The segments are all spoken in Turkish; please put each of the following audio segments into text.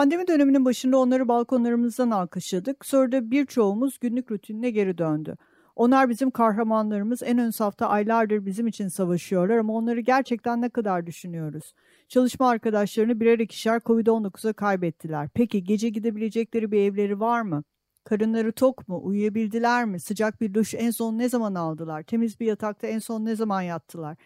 Pandemi döneminin başında onları balkonlarımızdan alkışladık. Sonra da birçoğumuz günlük rutinine geri döndü. Onlar bizim kahramanlarımız. En ön safta aylardır bizim için savaşıyorlar ama onları gerçekten ne kadar düşünüyoruz? Çalışma arkadaşlarını birer ikişer Covid-19'a kaybettiler. Peki gece gidebilecekleri bir evleri var mı? Karınları tok mu? Uyuyabildiler mi? Sıcak bir duş en son ne zaman aldılar? Temiz bir yatakta en son ne zaman yattılar?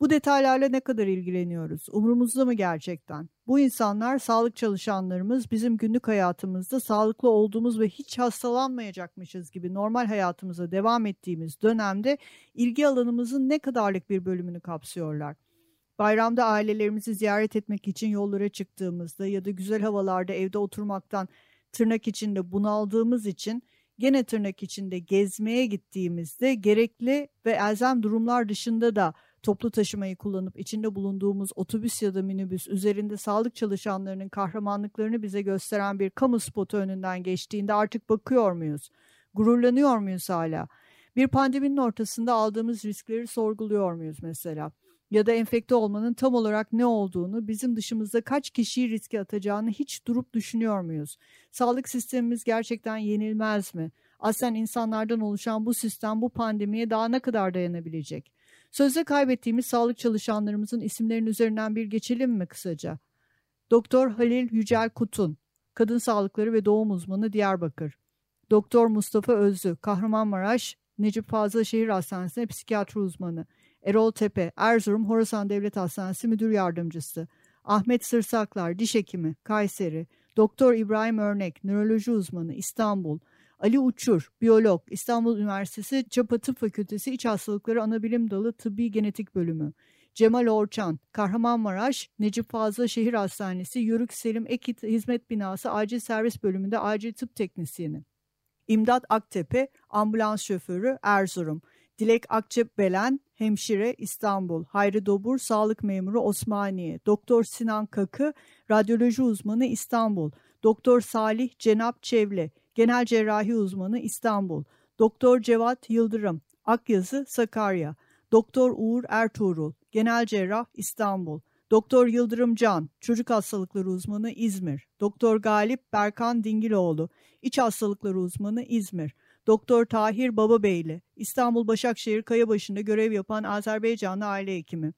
Bu detaylarla ne kadar ilgileniyoruz? Umurumuzda mı gerçekten? Bu insanlar sağlık çalışanlarımız bizim günlük hayatımızda sağlıklı olduğumuz ve hiç hastalanmayacakmışız gibi normal hayatımıza devam ettiğimiz dönemde ilgi alanımızın ne kadarlık bir bölümünü kapsıyorlar. Bayramda ailelerimizi ziyaret etmek için yollara çıktığımızda ya da güzel havalarda evde oturmaktan tırnak içinde bunaldığımız için gene tırnak içinde gezmeye gittiğimizde gerekli ve elzem durumlar dışında da toplu taşımayı kullanıp içinde bulunduğumuz otobüs ya da minibüs üzerinde sağlık çalışanlarının kahramanlıklarını bize gösteren bir kamu spotu önünden geçtiğinde artık bakıyor muyuz? Gururlanıyor muyuz hala? Bir pandeminin ortasında aldığımız riskleri sorguluyor muyuz mesela? Ya da enfekte olmanın tam olarak ne olduğunu, bizim dışımızda kaç kişiyi riske atacağını hiç durup düşünüyor muyuz? Sağlık sistemimiz gerçekten yenilmez mi? Aslen insanlardan oluşan bu sistem bu pandemiye daha ne kadar dayanabilecek? Sözde kaybettiğimiz sağlık çalışanlarımızın isimlerinin üzerinden bir geçelim mi kısaca? Doktor Halil Yücel Kutun, kadın sağlıkları ve doğum uzmanı Diyarbakır. Doktor Mustafa Özlü, Kahramanmaraş, Necip Fazıl Şehir Hastanesi'nde psikiyatri uzmanı. Erol Tepe, Erzurum Horasan Devlet Hastanesi Müdür Yardımcısı. Ahmet Sırsaklar, diş hekimi, Kayseri. Doktor İbrahim Örnek, nöroloji uzmanı, İstanbul. Ali Uçur, biyolog, İstanbul Üniversitesi Çapa Tıp Fakültesi İç Hastalıkları Anabilim Dalı Tıbbi Genetik Bölümü. Cemal Orçan, Kahramanmaraş, Necip Fazıl Şehir Hastanesi, Yörük Selim Ek Hizmet Binası Acil Servis Bölümünde Acil Tıp Teknisyeni. İmdat Aktepe, Ambulans Şoförü, Erzurum. Dilek Akçep Belen, Hemşire, İstanbul. Hayri Dobur, Sağlık Memuru, Osmaniye. Doktor Sinan Kakı, Radyoloji Uzmanı, İstanbul. Doktor Salih Cenap Çevle, Genel Cerrahi Uzmanı İstanbul, Doktor Cevat Yıldırım, Akyazı, Sakarya, Doktor Uğur Ertuğrul, Genel Cerrah İstanbul, Doktor Yıldırım Can, Çocuk Hastalıkları Uzmanı İzmir, Doktor Galip Berkan Dingiloğlu, İç Hastalıkları Uzmanı İzmir, Doktor Tahir Bababeyli, İstanbul Başakşehir Kayabaşı'nda görev yapan Azerbaycanlı aile hekimi.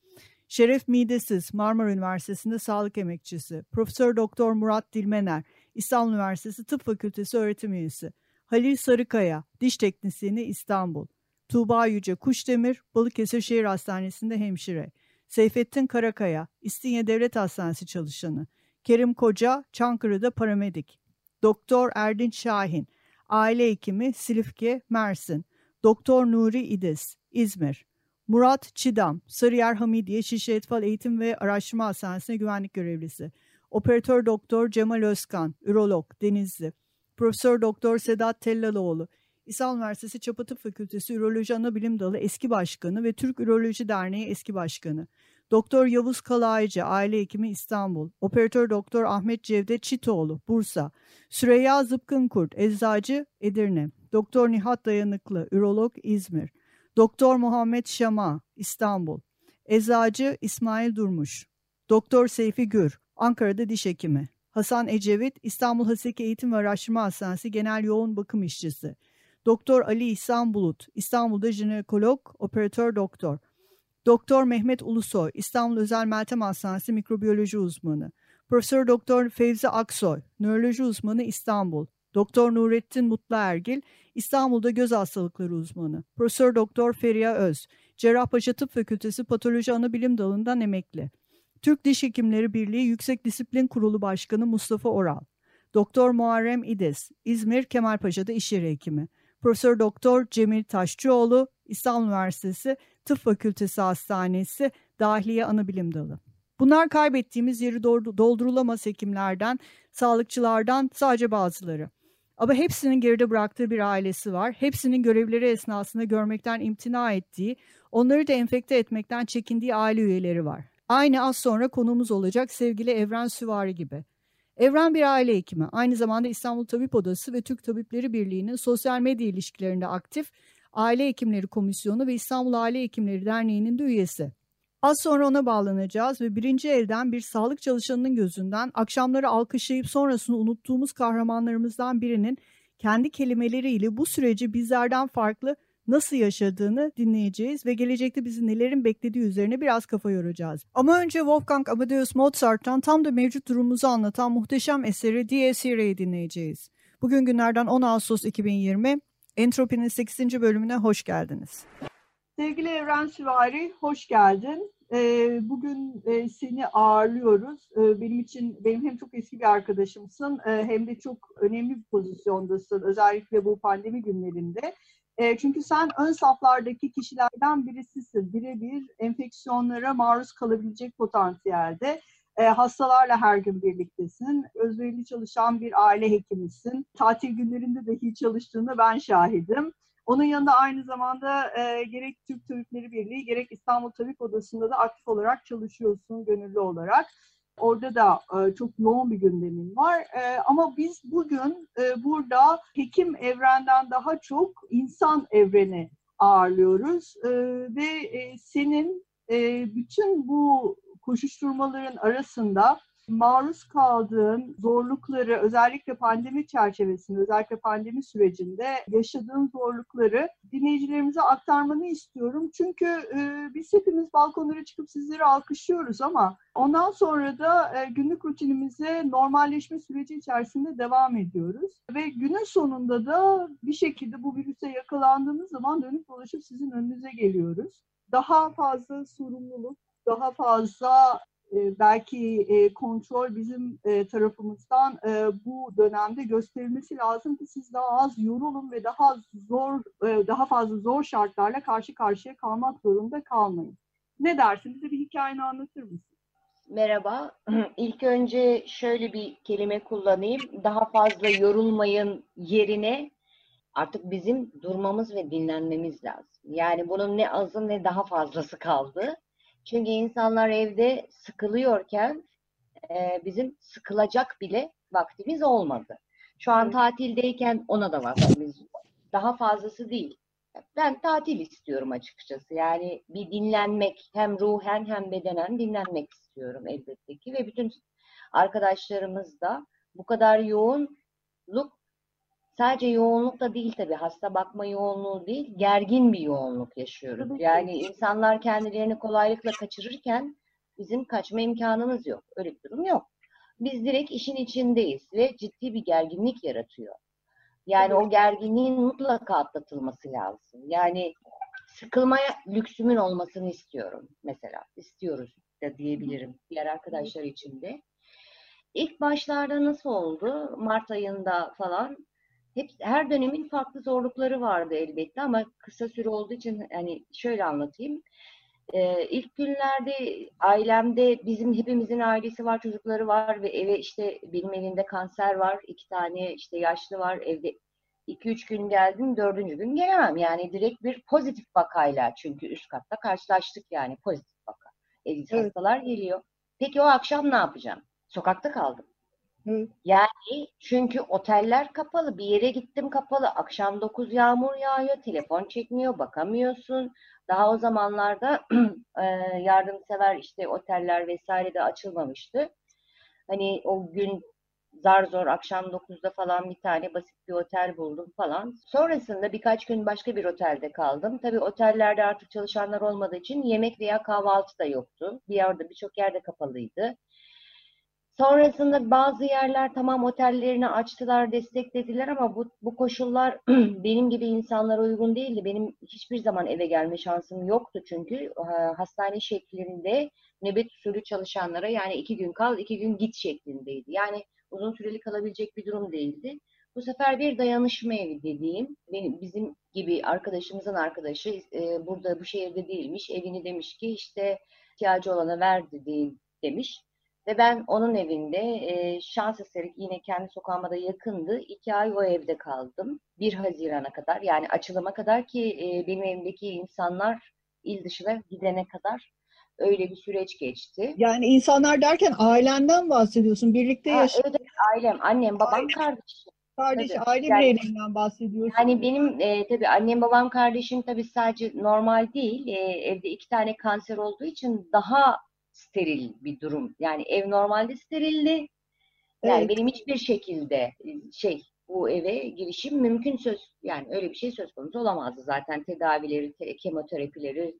Şeref Midesiz, Marmara Üniversitesi'nde sağlık emekçisi. Profesör Doktor Murat Dilmener, İstanbul Üniversitesi Tıp Fakültesi öğretim üyesi. Halil Sarıkaya, diş teknisyeni İstanbul. Tuğba Yüce Kuşdemir, Balıkesir Şehir Hastanesi'nde hemşire. Seyfettin Karakaya, İstinye Devlet Hastanesi çalışanı. Kerim Koca, Çankırı'da paramedik. Doktor Erdinç Şahin, aile hekimi Silifke, Mersin. Doktor Nuri İdiz, İzmir. Murat Çidam, Sarıyer Hamidiye Şişli Etfal Eğitim ve Araştırma Hastanesi'ne güvenlik görevlisi. Operatör Doktor Cemal Özkan, Ürolog, Denizli. Profesör Doktor Sedat Tellaloğlu, İstanbul Üniversitesi Çapatıp Fakültesi Üroloji Anabilim Dalı eski başkanı ve Türk Üroloji Derneği eski başkanı. Doktor Yavuz Kalaycı, aile hekimi İstanbul. Operatör Doktor Ahmet Cevdet Çitoğlu, Bursa. Süreyya Zıpkınkurt, eczacı Edirne. Doktor Nihat Dayanıklı, ürolog İzmir. Doktor Muhammed Şama, İstanbul. Eczacı İsmail Durmuş. Doktor Seyfi Gür, Ankara'da diş hekimi. Hasan Ecevit, İstanbul Haseki Eğitim ve Araştırma Hastanesi Genel Yoğun Bakım İşçisi. Doktor Ali İhsan Bulut, İstanbul'da jinekolog, operatör doktor. Doktor Mehmet Ulusoy, İstanbul Özel Meltem Hastanesi mikrobiyoloji uzmanı. Profesör Doktor Fevzi Aksoy, nöroloji uzmanı İstanbul. Doktor Nurettin Mutlu Ergil, İstanbul'da göz hastalıkları uzmanı. Profesör Doktor Feriha Öz, Cerrahpaşa Tıp Fakültesi Patoloji Anabilim Dalı'ndan emekli. Türk Diş Hekimleri Birliği Yüksek Disiplin Kurulu Başkanı Mustafa Oral. Doktor Muharrem İdez, İzmir Kemalpaşa'da iş yeri hekimi. Profesör Doktor Cemil Taşçıoğlu, İstanbul Üniversitesi Tıp Fakültesi Hastanesi Dahiliye Anabilim Dalı. Bunlar kaybettiğimiz yeri doldurulamaz hekimlerden, sağlıkçılardan sadece bazıları. Ama hepsinin geride bıraktığı bir ailesi var. Hepsinin görevleri esnasında görmekten imtina ettiği, onları da enfekte etmekten çekindiği aile üyeleri var. Aynı az sonra konumuz olacak sevgili Evren Süvari gibi. Evren bir aile hekimi. Aynı zamanda İstanbul Tabip Odası ve Türk Tabipleri Birliği'nin sosyal medya ilişkilerinde aktif Aile Hekimleri Komisyonu ve İstanbul Aile Hekimleri Derneği'nin de üyesi. Az sonra ona bağlanacağız ve birinci elden bir sağlık çalışanının gözünden akşamları alkışlayıp sonrasını unuttuğumuz kahramanlarımızdan birinin kendi kelimeleriyle bu süreci bizlerden farklı nasıl yaşadığını dinleyeceğiz ve gelecekte bizi nelerin beklediği üzerine biraz kafa yoracağız. Ama önce Wolfgang Amadeus Mozart'tan tam da mevcut durumumuzu anlatan muhteşem eseri Dies Irae'yi dinleyeceğiz. Bugün günlerden 10 Ağustos 2020, Entropi'nin 8. bölümüne hoş geldiniz. Sevgili Evren Süvari, hoş geldin. Bugün seni ağırlıyoruz. Benim için, benim hem çok eski bir arkadaşımsın hem de çok önemli bir pozisyondasın. Özellikle bu pandemi günlerinde. Çünkü sen ön saflardaki kişilerden birisisin. Birebir enfeksiyonlara maruz kalabilecek potansiyelde. Hastalarla her gün birliktesin. Özverili çalışan bir aile hekimisin. Tatil günlerinde dahi çalıştığında ben şahidim. Onun yanında aynı zamanda e, gerek Türk Tabipleri Birliği gerek İstanbul Tabip Odası'nda da aktif olarak çalışıyorsun gönüllü olarak. Orada da e, çok yoğun bir gündemin var. E, ama biz bugün e, burada hekim evrenden daha çok insan evreni ağırlıyoruz. Ve senin bütün bu koşuşturmaların arasında maruz kaldığın zorlukları özellikle pandemi çerçevesinde, özellikle pandemi sürecinde yaşadığın zorlukları dinleyicilerimize aktarmanı istiyorum. Çünkü e, biz hepimiz balkonlara çıkıp sizleri alkışlıyoruz ama ondan sonra da e, günlük rutinimize normalleşme süreci içerisinde devam ediyoruz. Ve günün sonunda da bir şekilde bu virüse yakalandığımız zaman dönüp dolaşıp sizin önünüze geliyoruz. Daha fazla sorumluluk, daha fazla belki e, kontrol bizim e, tarafımızdan bu dönemde gösterilmesi lazım ki siz daha az yorulun ve daha zor, daha fazla zor şartlarla karşı karşıya kalmak zorunda kalmayın. Ne dersin? Bize bir hikayeni anlatır mısın? Merhaba. İlk önce şöyle bir kelime kullanayım. Daha fazla yorulmayın yerine artık bizim durmamız ve dinlenmemiz lazım. Yani bunun ne azı ne daha fazlası kaldı. Çünkü insanlar evde sıkılıyorken e, bizim sıkılacak bile vaktimiz olmadı. Şu an tatildeyken ona da vaktimiz daha fazlası değil. Ben tatil istiyorum açıkçası. Yani bir dinlenmek hem ruhen hem bedenen dinlenmek istiyorum elbette ki ve bütün arkadaşlarımız da bu kadar yoğunluk sadece yoğunluk da değil tabii hasta bakma yoğunluğu değil gergin bir yoğunluk yaşıyoruz. Yani insanlar kendilerini kolaylıkla kaçırırken bizim kaçma imkanımız yok. Öyle bir durum yok. Biz direkt işin içindeyiz ve ciddi bir gerginlik yaratıyor. Yani o gerginliğin mutlaka atlatılması lazım. Yani sıkılmaya lüksümün olmasını istiyorum mesela. İstiyoruz da diyebilirim diğer arkadaşlar için de. İlk başlarda nasıl oldu? Mart ayında falan hep her dönemin farklı zorlukları vardı elbette ama kısa süre olduğu için hani şöyle anlatayım. Ee, ilk günlerde ailemde bizim hepimizin ailesi var, çocukları var ve eve işte benim evimde kanser var, iki tane işte yaşlı var evde. iki üç gün geldim, dördüncü gün gelemem. Yani direkt bir pozitif vakayla çünkü üst katta karşılaştık yani pozitif vaka. Evde evet. hastalar geliyor. Peki o akşam ne yapacağım? Sokakta kaldım. Yani çünkü oteller kapalı. Bir yere gittim kapalı. Akşam 9 yağmur yağıyor. Telefon çekmiyor. Bakamıyorsun. Daha o zamanlarda yardımsever işte oteller vesaire de açılmamıştı. Hani o gün zar zor akşam 9'da falan bir tane basit bir otel buldum falan. Sonrasında birkaç gün başka bir otelde kaldım. Tabii otellerde artık çalışanlar olmadığı için yemek veya kahvaltı da yoktu. Bir yerde birçok yerde kapalıydı. Sonrasında bazı yerler tamam otellerini açtılar, desteklediler ama bu, bu koşullar benim gibi insanlara uygun değildi. Benim hiçbir zaman eve gelme şansım yoktu çünkü hastane şeklinde nöbet usulü çalışanlara yani iki gün kal, iki gün git şeklindeydi. Yani uzun süreli kalabilecek bir durum değildi. Bu sefer bir dayanışma evi dediğim, benim bizim gibi arkadaşımızın arkadaşı e, burada bu şehirde değilmiş, evini demiş ki işte ihtiyacı olana ver dediğim demiş Ve ben onun evinde e, şans eseri yine kendi sokağıma da yakındı. İki ay o evde kaldım. 1 Haziran'a kadar yani açılıma kadar ki e, benim evimdeki insanlar il dışına gidene kadar öyle bir süreç geçti. Yani insanlar derken ailenden bahsediyorsun. Birlikte Ha, yaşayan evet, ailem, annem, babam, Aile. kardeşim. kardeş, tabii. aile Yani- bireylerinden bahsediyorsun. Yani benim e, tabii annem, babam, kardeşim tabii sadece normal değil. E, evde iki tane kanser olduğu için daha steril bir durum. Yani ev normalde sterildi. Yani Evet. benim hiçbir şekilde e, şey bu eve girişim mümkün söz yani öyle bir şey söz konusu olamazdı zaten tedavileri, te- kemoterapileri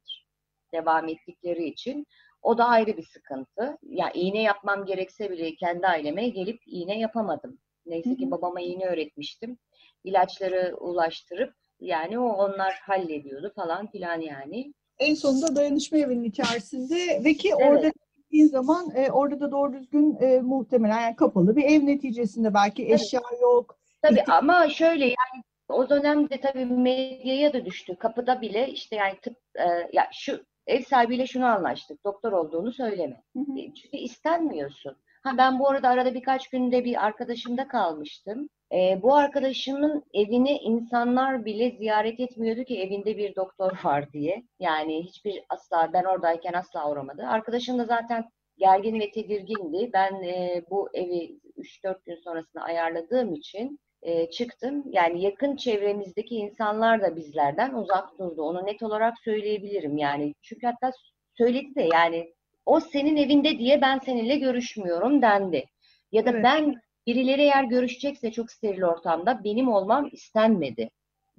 devam ettikleri için. O da ayrı bir sıkıntı. Ya iğne yapmam gerekse bile kendi aileme gelip iğne yapamadım. Neyse ki babama iğne öğretmiştim. İlaçları ulaştırıp yani o onlar hallediyordu falan filan yani. En sonunda dayanışma evinin içerisinde ve ki Evet. orada gittiğin zaman e, orada da doğru düzgün e, muhtemelen yani kapalı bir ev neticesinde belki Tabii. eşya yok. Tabii İhti- ama şöyle yani o dönemde tabii medyaya da düştü. Kapıda bile işte yani tıp e, ya şu ev sahibiyle şunu anlaştık. Doktor olduğunu söyleme. Hı hı. E, Çünkü istenmiyorsun. Ha ben bu arada arada birkaç günde bir arkadaşımda kalmıştım. E, bu arkadaşımın evini insanlar bile ziyaret etmiyordu ki evinde bir doktor var diye. Yani hiçbir asla ben oradayken asla uğramadı. Arkadaşım da zaten gergin ve tedirgindi. Ben e, bu evi 3-4 gün sonrasında ayarladığım için e, çıktım. Yani yakın çevremizdeki insanlar da bizlerden uzak durdu. Onu net olarak söyleyebilirim yani. Çünkü hatta söyledi de yani o senin evinde diye ben seninle görüşmüyorum dendi. Ya da Evet. ben birileri eğer görüşecekse çok steril ortamda benim olmam istenmedi.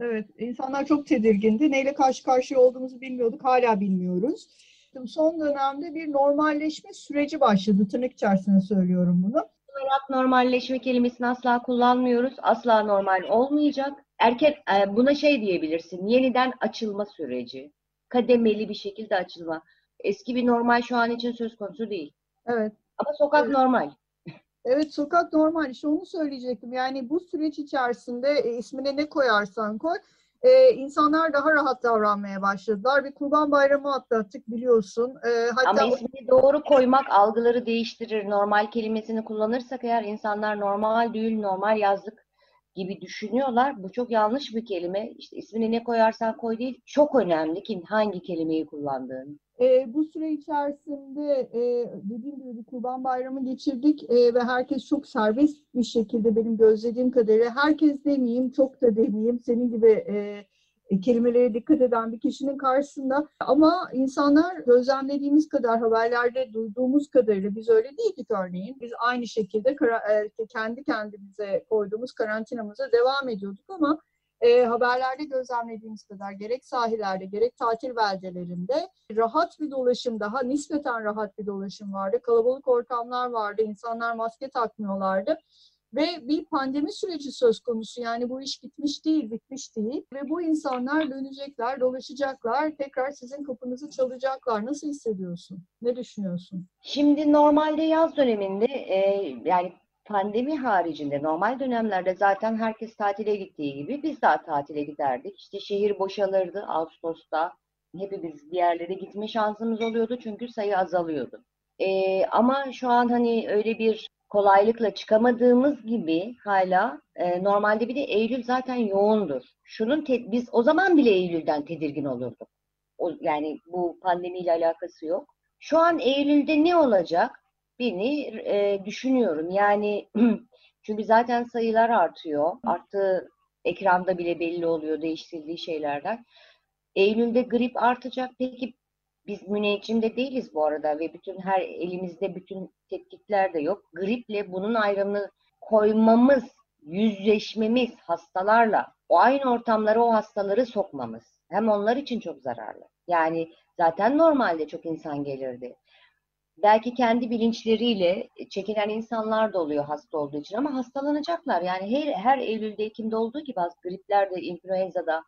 Evet, insanlar çok tedirgindi. Neyle karşı karşıya olduğumuzu bilmiyorduk, hala bilmiyoruz. Son dönemde bir normalleşme süreci başladı. Tırnak içerisinde söylüyorum bunu. olarak normalleşme kelimesini asla kullanmıyoruz. Asla normal olmayacak. Erken e, buna şey diyebilirsin. Yeniden açılma süreci. Kademeli bir şekilde açılma. Eski bir normal şu an için söz konusu değil. Evet. Ama sokak Evet. normal. Evet sokak normal işte onu söyleyecektim. Yani bu süreç içerisinde e, ismine ne koyarsan koy e, insanlar daha rahat davranmaya başladılar. Bir kurban bayramı atlattık biliyorsun. E, hatta Ama ismini doğru koymak algıları değiştirir. Normal kelimesini kullanırsak eğer insanlar normal değil, normal yazdık gibi düşünüyorlar. Bu çok yanlış bir kelime. İşte ismini ne koyarsan koy değil. Çok önemli ki hangi kelimeyi kullandığın. E, bu süre içerisinde e, dediğim gibi bir kurban bayramı geçirdik e, ve herkes çok serbest bir şekilde benim gözlediğim kadarıyla herkes demeyeyim çok da demeyeyim senin gibi e, kelimelere dikkat eden bir kişinin karşısında ama insanlar gözlemlediğimiz kadar haberlerde duyduğumuz kadarıyla biz öyle değildik örneğin. Biz aynı şekilde e, kendi kendimize koyduğumuz karantinamıza devam ediyorduk ama e, haberlerde gözlemlediğimiz kadar gerek sahillerde gerek tatil beldelerinde rahat bir dolaşım daha nispeten rahat bir dolaşım vardı. Kalabalık ortamlar vardı. insanlar maske takmıyorlardı. Ve bir pandemi süreci söz konusu. Yani bu iş bitmiş değil, bitmiş değil. Ve bu insanlar dönecekler, dolaşacaklar. Tekrar sizin kapınızı çalacaklar. Nasıl hissediyorsun? Ne düşünüyorsun? Şimdi normalde yaz döneminde e, yani pandemi haricinde normal dönemlerde zaten herkes tatile gittiği gibi biz de tatile giderdik. İşte şehir boşalırdı Ağustos'ta. Hepimiz bir yerlere gitme şansımız oluyordu çünkü sayı azalıyordu. E, ama şu an hani öyle bir kolaylıkla çıkamadığımız gibi hala e, normalde bir de Eylül zaten yoğundur. Şunun te- biz o zaman bile Eylül'den tedirgin olurduk. O, yani bu pandemiyle alakası yok. Şu an Eylül'de ne olacak? Beni e, düşünüyorum. Yani çünkü zaten sayılar artıyor. Arttığı ekranda bile belli oluyor değiştirdiği şeylerden. Eylül'de grip artacak. Peki biz müneccimde değiliz bu arada ve bütün her elimizde bütün tetkikler de yok. Griple bunun ayrımını koymamız, yüzleşmemiz hastalarla, o aynı ortamlara o hastaları sokmamız hem onlar için çok zararlı. Yani zaten normalde çok insan gelirdi. Belki kendi bilinçleriyle çekinen insanlar da oluyor hasta olduğu için ama hastalanacaklar. Yani her, her Eylül'de, Ekim'de olduğu gibi griplerde, influenza'da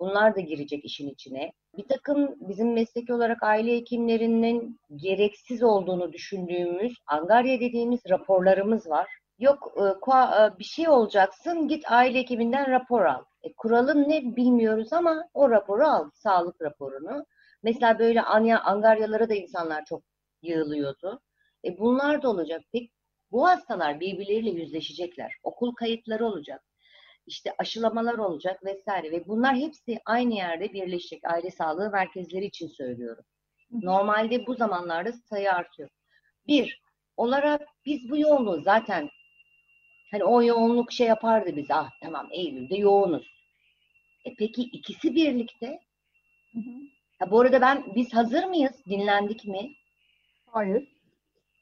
bunlar da girecek işin içine. Bir takım bizim mesleki olarak aile hekimlerinin gereksiz olduğunu düşündüğümüz, angarya dediğimiz raporlarımız var. Yok e, e, bir şey olacaksın git aile hekiminden rapor al. E, kuralın ne bilmiyoruz ama o raporu al, sağlık raporunu. Mesela böyle anya, angaryalara da insanlar çok yığılıyordu. E bunlar da olacak. Peki bu hastalar birbirleriyle yüzleşecekler. Okul kayıtları olacak. İşte aşılamalar olacak vesaire ve bunlar hepsi aynı yerde birleşecek. Aile sağlığı merkezleri için söylüyorum. Normalde bu zamanlarda sayı artıyor. Bir, olarak biz bu yoğunluğu zaten hani o yoğunluk şey yapardı biz. Ah tamam Eylül'de yoğunuz. E peki ikisi birlikte? Ha, bu arada ben biz hazır mıyız? Dinlendik mi? Hayır.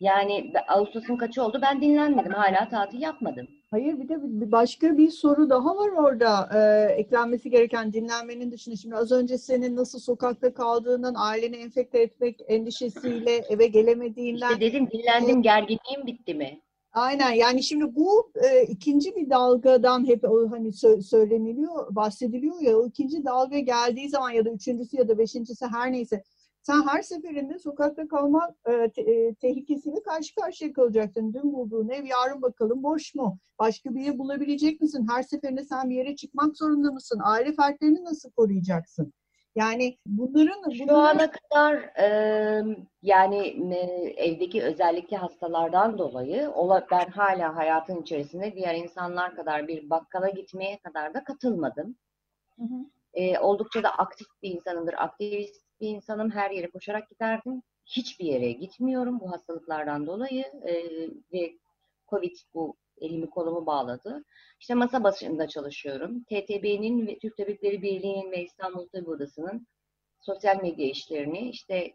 Yani Ağustos'un kaçı oldu? Ben dinlenmedim. Hala tatil yapmadım. Hayır bir de bir başka bir soru daha var orada. Ee, eklenmesi gereken dinlenmenin dışında. Şimdi az önce senin nasıl sokakta kaldığından, aileni enfekte etmek endişesiyle eve gelemediğinden. İşte dedim dinlendim, gerginliğim bitti mi? Aynen yani şimdi bu e, ikinci bir dalgadan hep o hani sö- söyleniliyor, bahsediliyor ya o ikinci dalga geldiği zaman ya da üçüncüsü ya da beşincisi her neyse sen her seferinde sokakta kalma e, te- e, tehlikesiyle karşı karşıya kalacaksın. Dün bulduğun ev yarın bakalım boş mu? Başka bir ev bulabilecek misin? Her seferinde sen bir yere çıkmak zorunda mısın? Aile fertlerini nasıl koruyacaksın? Yani bunların... Şu bunların- ana kadar e, yani e, evdeki özellikle hastalardan dolayı ola, ben hala hayatın içerisinde diğer insanlar kadar bir bakkala gitmeye kadar da katılmadım. Hı hı. E, oldukça da aktif bir insanımdır. Aktivist bir insanım. Her yere koşarak giderdim. Hiçbir yere gitmiyorum bu hastalıklardan dolayı e, ve Covid bu elimi kolumu bağladı. İşte masa başında çalışıyorum. TTB'nin ve Türk Tabipleri Birliği'nin ve İstanbul Tabip Odası'nın sosyal medya işlerini işte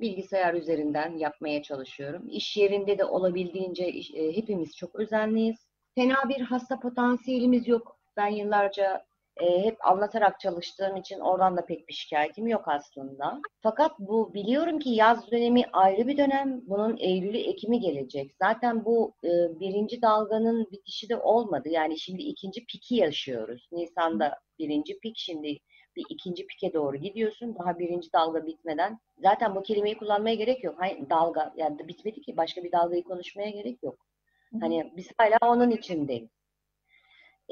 bilgisayar üzerinden yapmaya çalışıyorum. İş yerinde de olabildiğince iş- e, hepimiz çok özenliyiz. Fena bir hasta potansiyelimiz yok. Ben yıllarca e, hep anlatarak çalıştığım için oradan da pek bir şikayetim yok aslında. Fakat bu biliyorum ki yaz dönemi ayrı bir dönem. Bunun Eylül'ü, Ekim'i gelecek. Zaten bu e, birinci dalganın bitişi de olmadı. Yani şimdi ikinci piki yaşıyoruz. Nisan'da birinci pik, şimdi bir ikinci pike doğru gidiyorsun. Daha birinci dalga bitmeden. Zaten bu kelimeyi kullanmaya gerek yok. Hayır, dalga yani bitmedi ki başka bir dalgayı konuşmaya gerek yok. Hani biz hala onun içindeyiz.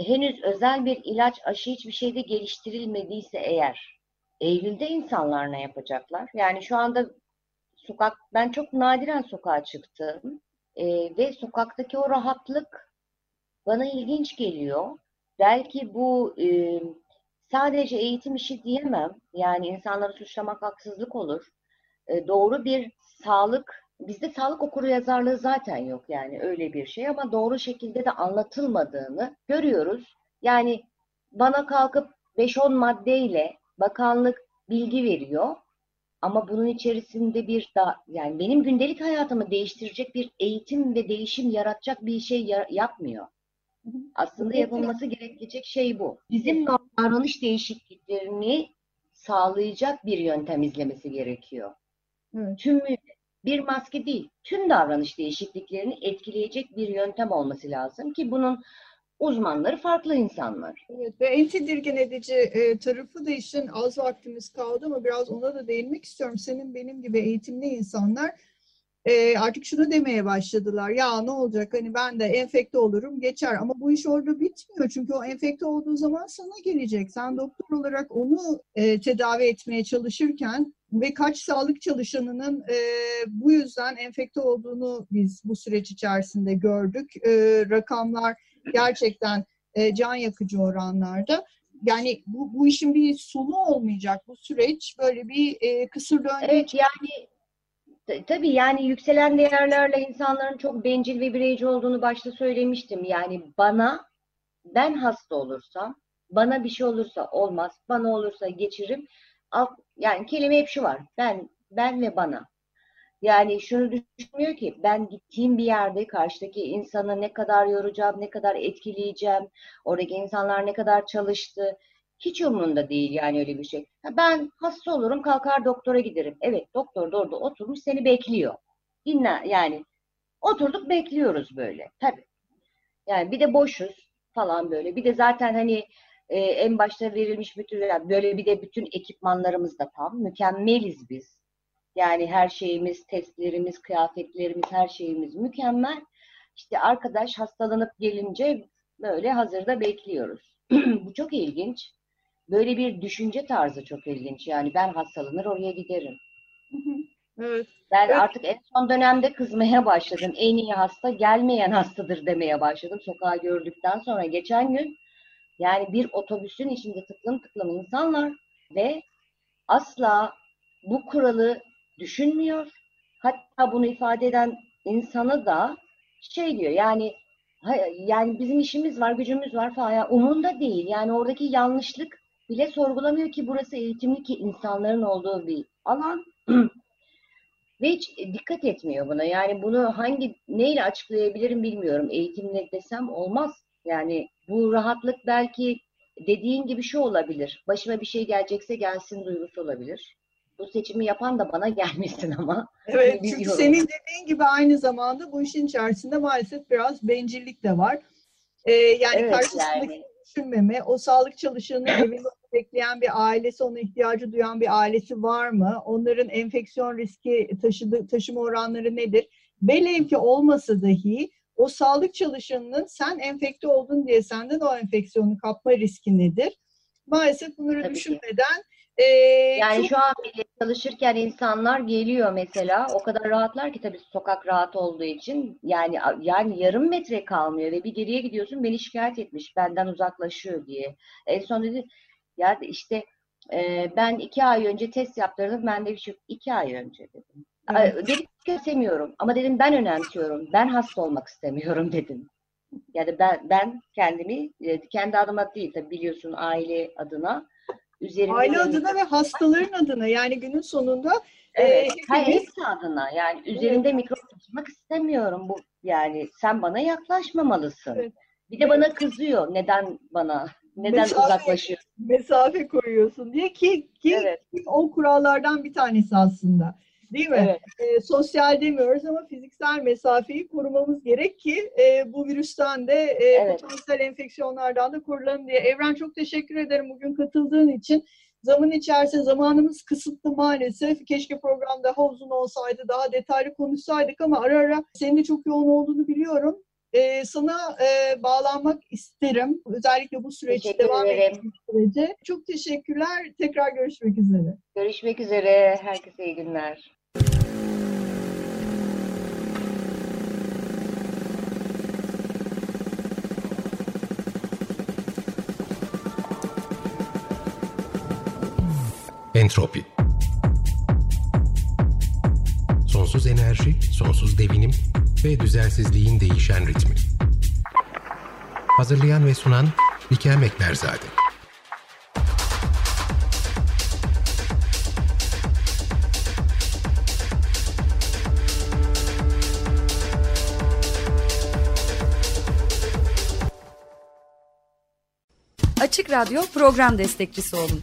Henüz özel bir ilaç, aşı hiçbir şeyde geliştirilmediyse eğer Eylül'de insanlar ne yapacaklar? Yani şu anda sokak, ben çok nadiren sokağa çıktım E, ve sokaktaki o rahatlık bana ilginç geliyor. Belki bu e, sadece eğitim işi diyemem. Yani insanları suçlamak haksızlık olur. E, doğru bir sağlık, bizde sağlık okuru yazarlığı zaten yok yani öyle bir şey ama doğru şekilde de anlatılmadığını görüyoruz. Yani bana kalkıp 5-10 maddeyle bakanlık bilgi veriyor ama bunun içerisinde bir da yani benim gündelik hayatımı değiştirecek bir eğitim ve değişim yaratacak bir şey ya- yapmıyor. Aslında yapılması gerekecek şey bu. Bizim davranış değişikliklerini sağlayacak bir yöntem izlemesi gerekiyor. Evet. Bir maske değil, tüm davranış değişikliklerini etkileyecek bir yöntem olması lazım ki bunun uzmanları farklı insanlar. Evet, ve en tedirgin edici e, tarafı da işin az vaktimiz kaldı ama biraz ona da değinmek istiyorum. Senin benim gibi eğitimli insanlar e, artık şunu demeye başladılar. Ya ne olacak hani ben de enfekte olurum geçer ama bu iş orada bitmiyor. Çünkü o enfekte olduğu zaman sana gelecek. Sen doktor olarak onu e, tedavi etmeye çalışırken ve kaç sağlık çalışanının e, bu yüzden enfekte olduğunu biz bu süreç içerisinde gördük. E, rakamlar gerçekten e, can yakıcı oranlarda. Yani bu, bu işin bir sonu olmayacak. Bu süreç böyle bir e, kısır döngü Evet yani tabii yani yükselen değerlerle insanların çok bencil ve bireyci olduğunu başta söylemiştim. Yani bana ben hasta olursam, bana bir şey olursa olmaz, bana olursa geçiririm. Alt- Yani kelime hep şu var. Ben ben ve bana. Yani şunu düşünmüyor ki ben gittiğim bir yerde karşıdaki insanı ne kadar yoracağım, ne kadar etkileyeceğim, oradaki insanlar ne kadar çalıştı. Hiç umurunda değil yani öyle bir şey. Ben hasta olurum, kalkar doktora giderim. Evet, doktor da orada oturmuş seni bekliyor. Dinle yani. Oturduk bekliyoruz böyle. Tabii. Yani bir de boşuz falan böyle. Bir de zaten hani e, en başta verilmiş bütün böyle bir de bütün ekipmanlarımız da tam. Mükemmeliz biz. Yani her şeyimiz, testlerimiz, kıyafetlerimiz, her şeyimiz mükemmel. İşte arkadaş hastalanıp gelince böyle hazırda bekliyoruz. Bu çok ilginç. Böyle bir düşünce tarzı çok ilginç. Yani ben hastalanır oraya giderim. Evet. Ben Evet. artık en son dönemde kızmaya başladım. En iyi hasta gelmeyen hastadır demeye başladım. Sokağa gördükten sonra geçen gün yani bir otobüsün içinde tıklım tıklım insan var ve asla bu kuralı düşünmüyor. Hatta bunu ifade eden insanı da şey diyor yani yani bizim işimiz var, gücümüz var falan. Yani umurunda değil. Yani oradaki yanlışlık bile sorgulamıyor ki burası eğitimli ki insanların olduğu bir alan. Ve hiç dikkat etmiyor buna. Yani bunu hangi neyle açıklayabilirim bilmiyorum. Eğitimle desem olmaz. Yani bu rahatlık belki dediğin gibi şu olabilir. Başıma bir şey gelecekse gelsin duygusu olabilir. Bu seçimi yapan da bana gelmesin ama. Evet çünkü Biliyorum. senin dediğin gibi aynı zamanda bu işin içerisinde maalesef biraz bencillik de var. Ee, yani Evet, karşısındaki yani. düşünmeme, o sağlık çalışanının evinde bekleyen bir ailesi, ona ihtiyacı duyan bir ailesi var mı? Onların enfeksiyon riski taşıdı, taşıma oranları nedir? Velev ki olmasa dahi o sağlık çalışanının sen enfekte oldun diye senden o enfeksiyonu kapma riski nedir? Maalesef bunları Tabii düşünmeden e, Yani çok şu an bile çalışırken insanlar geliyor mesela. O kadar rahatlar ki tabii sokak rahat olduğu için. Yani yani yarım metre kalmıyor ve bir geriye gidiyorsun beni şikayet etmiş benden uzaklaşıyor diye. En son dedi ya işte e, ben iki ay önce test yaptırdım. Ben de bir şey iki ay önce dedim. Evet. Dedim istemiyorum ama dedim ben önemsiyorum. Ben hasta olmak istemiyorum dedim. Yani ben ben kendimi e, kendi adıma değil tabii biliyorsun aile adına üzerimde aile adına ve hastaların adına yani günün sonunda Evet. e, Hayır, hepimiz hepsi adına yani üzerinde mikrop taşımak istemiyorum bu yani sen bana yaklaşmamalısın. Evet. Bir de bana kızıyor neden bana neden Mesafe- uzaklaşıyor. mesafe koyuyorsun diye ki ki Evet. o kurallardan bir tanesi aslında. Değil mi? Evet. E, sosyal demiyoruz ama fiziksel mesafeyi korumamız gerek ki e, bu virüsten de e, Evet. potansiyel enfeksiyonlardan da korulalım diye. Evren çok teşekkür ederim bugün katıldığın için. Zaman içerisinde zamanımız kısıtlı maalesef. Keşke program daha uzun olsaydı, daha detaylı konuşsaydık ama ara ara senin de çok yoğun olduğunu biliyorum. E, sana e, bağlanmak isterim. Özellikle bu süreç Teşekkür devam ettiği sürece. Çok teşekkürler. Tekrar görüşmek üzere. Görüşmek üzere. Herkese iyi günler. Entropi Sonsuz enerji, sonsuz devinim ve düzensizliğin değişen ritmi. Hazırlayan ve sunan Likel Mekberzade. Açık Radyo program destekçisi olun.